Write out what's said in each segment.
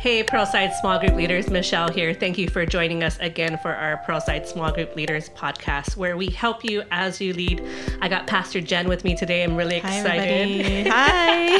Hey, Pearlside Small Group Leaders, Michelle here. Thank you for joining us again for our Pearlside Small Group Leaders podcast, where we help you as you lead. I got Pastor Jen with me today. I'm really excited. Hi.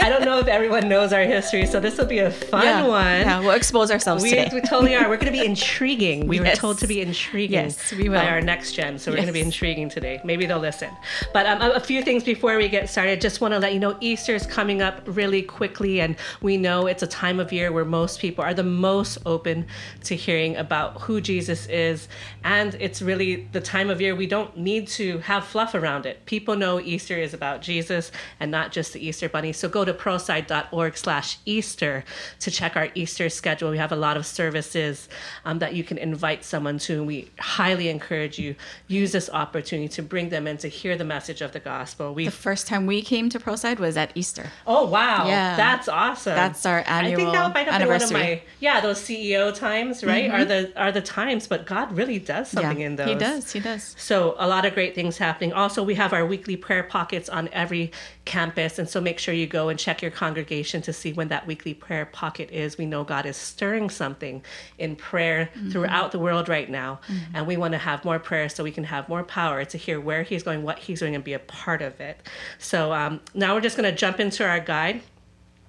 I don't know if everyone knows our history, so this will be a fun yeah. one. Yeah, we'll expose ourselves we, today. we totally are. We're going to be intriguing. We Yes. were told to be intriguing Yes, we will. by our next gen, so we're going to be intriguing today. Maybe they'll listen. But um, a, a few things before we get started. Just want to let you know Easter is coming up really quickly, and we know it's a time of year where most people are the most open to hearing about who Jesus is, and it's really the time of year we don't need to have fluff around it. People know Easter is about Jesus and not just the Easter bunny. So go to pearlside.org/easter to check our Easter schedule. We have a lot of services um, that you can invite someone to, and we highly encourage you use this opportunity to bring them in to hear the message of the gospel. We the first time we came to Pearlside was at Easter. Oh wow! Yeah. that's awesome. That's our I think annual might have been one of. Mm-hmm. my yeah those CEO times right are the are the times, but God really does something yeah, in those. he does. He does. So a lot of great things happening. Also, we have our weekly prayer pockets on every campus, and so make sure you go and check your congregation to see when that weekly prayer pocket is. We know God is stirring something in prayer throughout the world right now, and we want to have more prayer so we can have more power to hear where He's going, what He's doing, and be a part of it. So um, now we're just going to jump into our guide.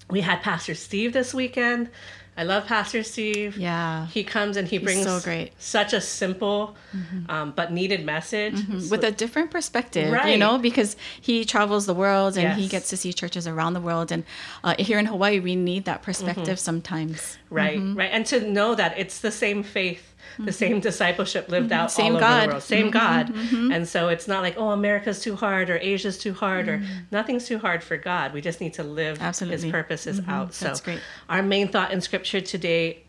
We had Pastor Steve this weekend. I love Pastor Steve. Yeah. He comes and he brings so great. such a simple um, but needed message. With a different perspective, right. you know, because he travels the world and he gets to see churches around the world. And uh, here in Hawaii, we need that perspective Mm-hmm. sometimes. right, right, and to know that it's the same faith, the same discipleship lived out Mm-hmm. Same all over God. Mm-hmm. the world, same God, and so it's not like oh America's too hard or Asia's too hard or nothing's too hard for God. We just need to live His Mm-hmm. Absolutely. Mm-hmm. purposes out. So That's great. our main thought in Scripture today.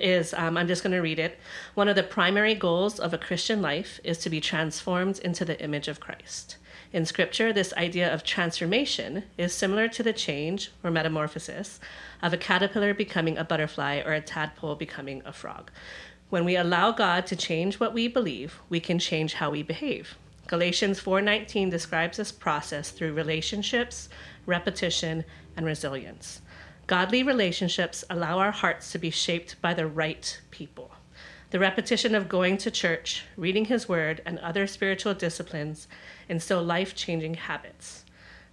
is um, I'm just going to read it. One of the primary goals of a Christian life is to be transformed into the image of Christ. In Scripture, this idea of transformation is similar to the change or metamorphosis of a caterpillar becoming a butterfly or a tadpole becoming a frog. When we allow God to change what we believe, we can change how we behave. Galatians 4:19 describes this process through relationships, repetition, and resilience. Godly relationships allow our hearts to be shaped by the right people. The repetition of going to church, reading His Word, and other spiritual disciplines instill life changing habits.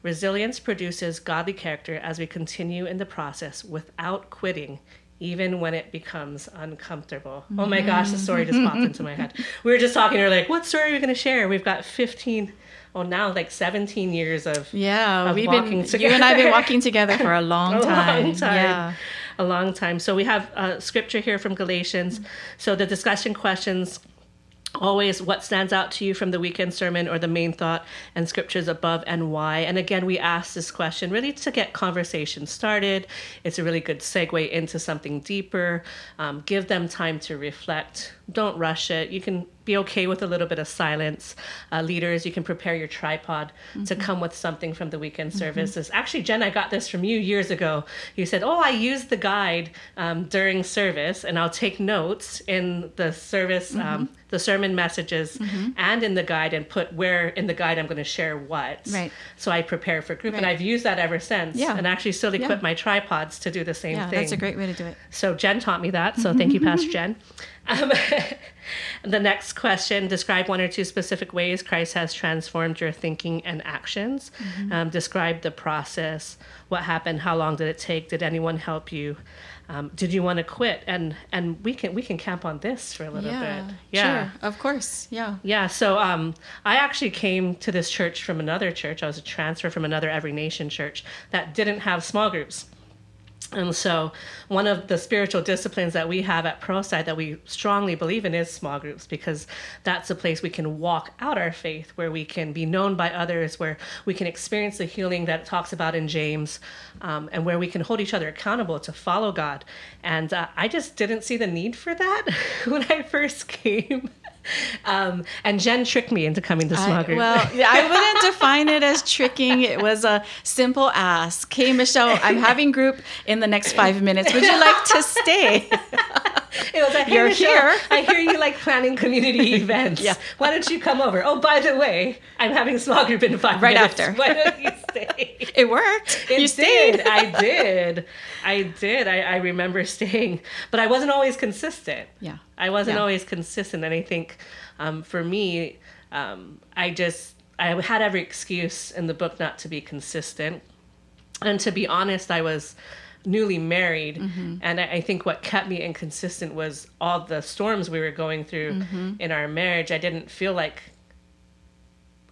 Resilience produces godly character as we continue in the process without quitting, even when it becomes uncomfortable. Oh my gosh, the story just popped into my head. We were just talking, we were like, what story are we going to share? We've got 15, oh, now like 17 years of Yeah, Of we've walking been, you and I have been walking together for a long a time. long time. Yeah. A long time. So we have uh, scripture here from Galatians. So the discussion questions always what stands out to you from the weekend sermon or the main thought and scriptures above and why. And again, we ask this question really to get conversation started. It's a really good segue into something deeper. Um, give them time to reflect. Don't rush it. You can be okay with a little bit of silence. Uh, leaders, you can prepare your tripod to come with something from the weekend services. Actually, Jen, I got this from you years ago. You said, "Oh, I use the guide um, during service, and I'll take notes in the service, um, the sermon messages, and in the guide, and put where in the guide I'm going to share what." Right. So I prepare for group, and I've used that ever since. Yeah. And actually, still equip Yeah. my tripods to do the same Yeah, thing. that's a great way to do it. So Jen taught me that. So thank you, Pastor Jen. Um, the next question: Describe one or two specific ways Christ has transformed your thinking and actions. Um, describe the process. What happened? How long did it take? Did anyone help you? Um, did you want to quit? And and we can we can camp on this for a little Yeah, bit. Yeah. sure, of course. Yeah. Yeah, so um, I actually came to this church from another church. I was a transfer from another Every Nation church that didn't have small groups. And so, one of the spiritual disciplines that we have at Pearlside that we strongly believe in is small groups because that's a place we can walk out our faith, where we can be known by others, where we can experience the healing that it talks about in James, um, and where we can hold each other accountable to follow God. And uh, I just didn't see the need for that when I first came. Um, and Jen tricked me into coming to small I, group. well, yeah, I wouldn't define it as tricking. It was a simple ask. Hey, Michelle, I'm having group in the next five minutes. Would you like to stay? It was like, hey, You're Michelle, here. I hear you like planning community events. Yeah. Why don't you come over? Oh, by the way, I'm having small group in five Right minutes. after. Why don't you it worked. It you stayed. Did. I did. I did. I, I remember staying, but I wasn't always consistent. Yeah. I wasn't Yeah. always consistent. And I think um, for me, um, I just, I had every excuse in the book not to be consistent. And to be honest, I was newly married. Mm-hmm. And I, I think what kept me inconsistent was all the storms we were going through Mm-hmm. in our marriage. I didn't feel like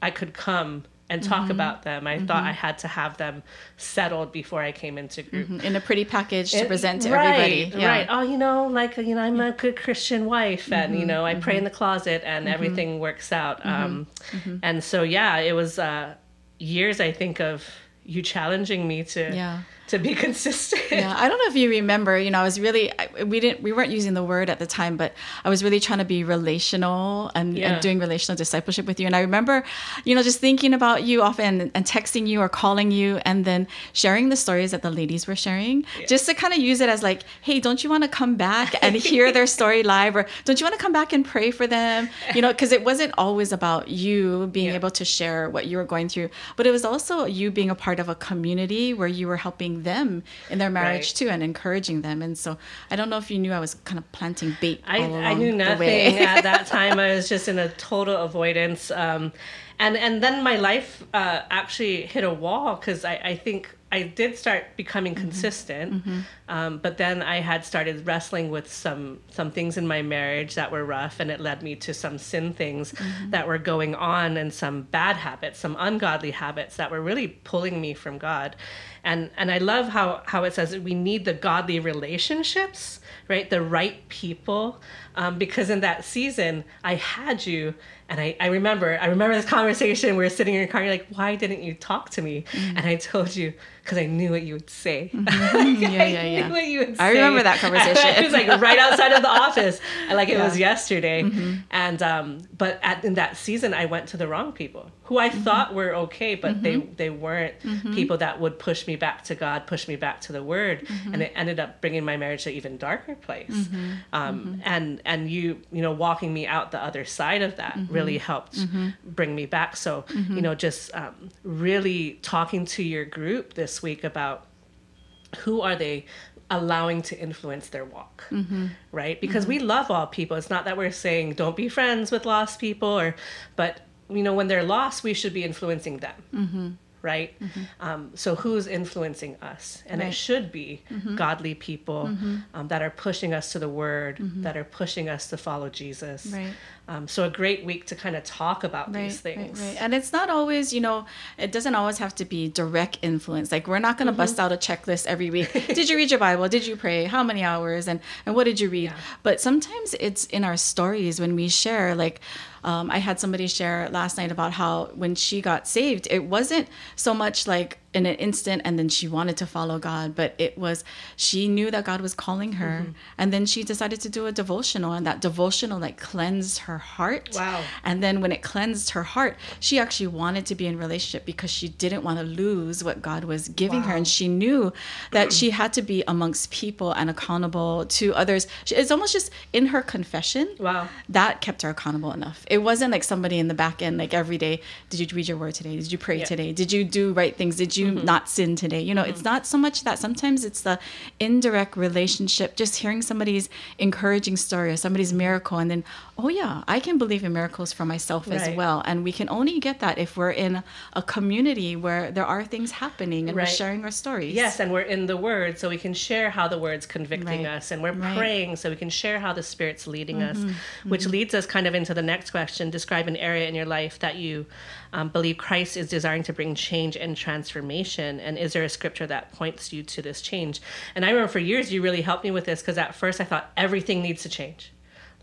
I could come and talk Mm-hmm. about them. I thought I had to have them settled before I came into group. in a pretty package to It- present to right, everybody. Yeah. Right. Oh, you know, like you know, I'm a good Christian wife, and Mm-hmm. you know, I pray in the closet, and everything works out. Um, Mm-hmm. and so yeah, it was uh, years I think of you challenging me to Yeah. To be consistent. yeah i don't know if you remember you know i was really I, we didn't we weren't using the word at the time but i was really trying to be relational and, Yeah. and doing relational discipleship with you and i remember you know just thinking about you often and texting you or calling you and then sharing the stories that the ladies were sharing just to kind of use it as like hey don't you want to come back and hear their story live or don't you want to come back and pray for them you know because it wasn't always about you being Yeah. able to share what you were going through but it was also you being a part of a community where you were helping them in their marriage Right. too and encouraging them and so i don't know if you knew i was kind of planting bait I, I knew nothing at that time. I was just in a total avoidance. Um, and, and then my life uh, actually hit a wall because I, I think I did start becoming Mm-hmm. consistent. Um, but then I had started wrestling with some, some things in my marriage that were rough, and it led me to some sin things Mm-hmm. that were going on and some bad habits, some ungodly habits that were really pulling me from God. And, and I love how, how it says that we need the godly relationships, right? The right people. Um, because in that season, I had you, and I, I remember, I remember this conversation. We were sitting in your car. You're like, "Why didn't you talk to me?" Mm-hmm. And I told you because I knew what you would say. yeah, I yeah, yeah. knew what you would I say. remember that conversation. it was like right outside of the office, like it was Yeah. yesterday. And um, but at, in that season, I went to the wrong people who I mm-hmm. thought were okay, but they mm-hmm. they weren't mm-hmm. people that would push me back to God, push me back to the Word, and it ended up bringing my marriage to an even darker place. Um, And and you you know walking me out the other side of that really helped bring me back. So you know just um, really talking to your group this week about who are they allowing to influence their walk right? Because we love all people. It's not that we're saying don't be friends with lost people or but you know when they're lost we should be influencing them right um, so who's influencing us and it should be godly people um, that are pushing us to the word that are pushing us to follow jesus Right. um, so a great week to kind of talk about Right, these things Right, right. And it's not always, you know, it doesn't always have to be direct influence. Like we're not going to Mm-hmm. bust out a checklist every week. did you read your Bible? Did you pray? How many hours? And and what did you read? Yeah. But sometimes it's in our stories when we share. Like um, I had somebody share last night about how when she got saved, it wasn't so much like in an instant and then she wanted to follow God, but it was she knew that God was calling her, Mm-hmm. and then she decided to do a devotional, and that devotional like cleansed her heart. Wow. And then when it cleansed her heart, she actually wanted to be in relationship because she didn't want to lose what God was giving her. And she knew that she had to be amongst people and accountable to others. It's almost just in her confession. Wow. That kept her accountable enough. It wasn't like somebody in the back end, like every day, did you read your word today? Did you pray Yeah. today? Did you do right things? Did you Mm-hmm. not sin today? You know, it's mm-hmm. not so much that. Sometimes it's the indirect relationship, just hearing somebody's encouraging story or somebody's miracle, and then, oh yeah, I can believe in miracles for myself as well. And we can only get that if we're in a community where there are things happening and Right. we're sharing our stories. Yes, and we're in the Word, so we can share how the Word's convicting Right. us, and we're Right. praying, so we can share how the Spirit's leading us, mm-hmm. which leads us kind of into the next question: Describe an area in your life that you um, believe Christ is desiring to bring change and transformation, and is there a scripture that points you to this change? And I remember for years you really helped me with this because at first I thought everything needs to change.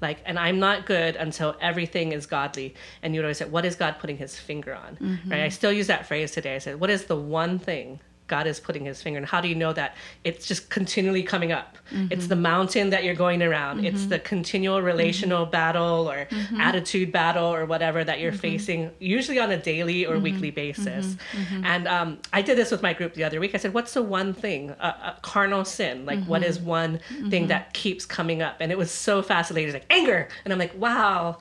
Like, and I'm not good until everything is godly. And you'd always say, What is God putting his finger on? Mm-hmm. Right? I still use that phrase today. I said, What is the one thing God is putting his finger on? How do you know that? It's just continually coming up. Mm-hmm. It's the mountain that you're going around, it's mm-hmm. the continual mm-hmm. relational battle or attitude battle or whatever that you're facing, usually on a daily or weekly basis. And um, I did this with my group the other week. I said, What's the one thing? A, a carnal sin. Like, what is one thing that keeps coming up? And it was so fascinating. Like anger. And I'm like, Wow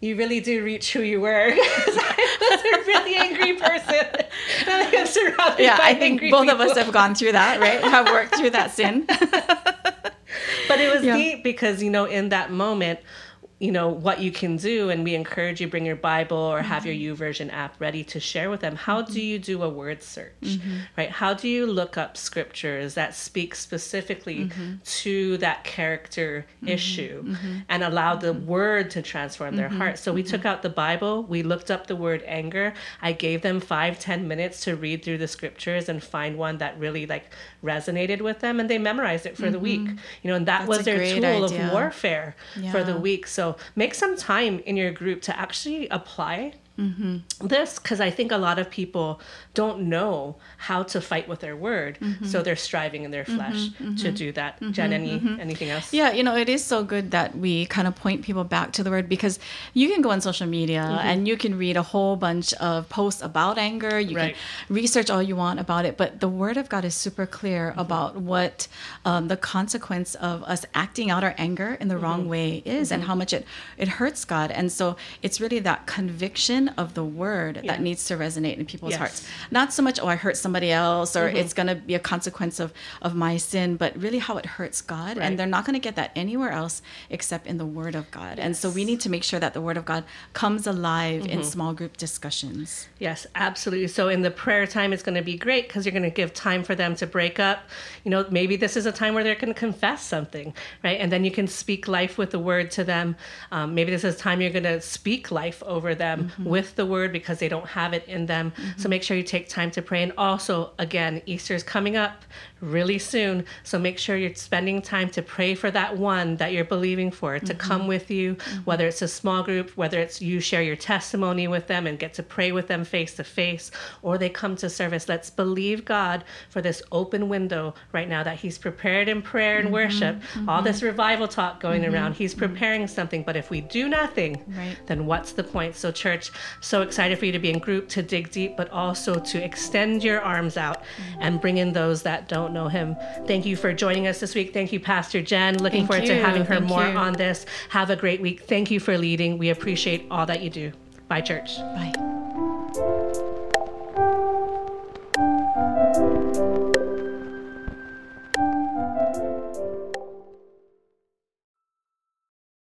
you really do reach who you were. I was a really angry person. And I'm surrounded yeah, I think both of us have gone through that, right? Have worked through that sin. But it was Yeah. neat because, you know, in that moment, you know, what you can do, and we encourage you bring your Bible or have your YouVersion app ready to share with them. How do you do a word search? Mm-hmm. Right? How do you look up scriptures that speak specifically Mm-hmm. to that character issue and allow the Mm-hmm. word to transform their heart? So we took out the Bible, we looked up the word anger. I gave them five, ten minutes to read through the scriptures and find one that really like resonated with them and they memorized it for the week. You know, and that Mm-hmm. That's was their tool idea. of warfare for the week. So make some time in your group to actually apply Mm-hmm. this because I think a lot of people don't know how to fight with their word, Mm-hmm. so they're striving in their flesh to do that. Jen, any anything else? Mm-hmm. Yeah, you know, it is so good that we kind of point people back to the word because you can go on social media Mm-hmm. and you can read a whole bunch of posts about anger. You Right. can research all you want about it, but the word of God is super clear Mm-hmm. about what um, the consequence of us acting out our anger in the wrong Mm-hmm. way is and how much it, it hurts God. And so it's really that conviction of the word Yeah. that needs to resonate in people's Yes. hearts. Not so much, oh, I hurt somebody else or Mm-hmm. it's going to be a consequence of, of my sin, but really how it hurts God. Right. And they're not going to get that anywhere else except in the Word of God. And so we need to make sure that the Word of God comes alive Mm-hmm. in small group discussions. Yes, absolutely. So in the prayer time, it's going to be great because you're going to give time for them to break up. You know, maybe this is a time where they're going to confess something, right? And then you can speak life with the word to them. Um, maybe this is time you're going to speak life over them with the word because they don't have it in them. So mm-hmm. make sure you take time to pray. And also, again, Easter is coming up really soon. So make sure you're spending time to pray for that one that you're believing for to mm-hmm. come with you, mm-hmm. whether it's a small group, whether it's you share your testimony with them and get to pray with them face to face, or they come to service. Let's believe God for this open window right now that He's prepared in prayer and mm-hmm. worship. All this revival talk going around, He's preparing something. But if we do nothing, Right. then what's the point? So, church, so excited for you to be in group to dig deep, but also to extend your arms out and bring in those that don't know Him. Thank you for joining us this week. Thank you, Pastor Jen. Looking Thank forward to having her Thank more you. on this. Have a great week. Thank you for leading. We appreciate all that you do. Bye, church. Bye.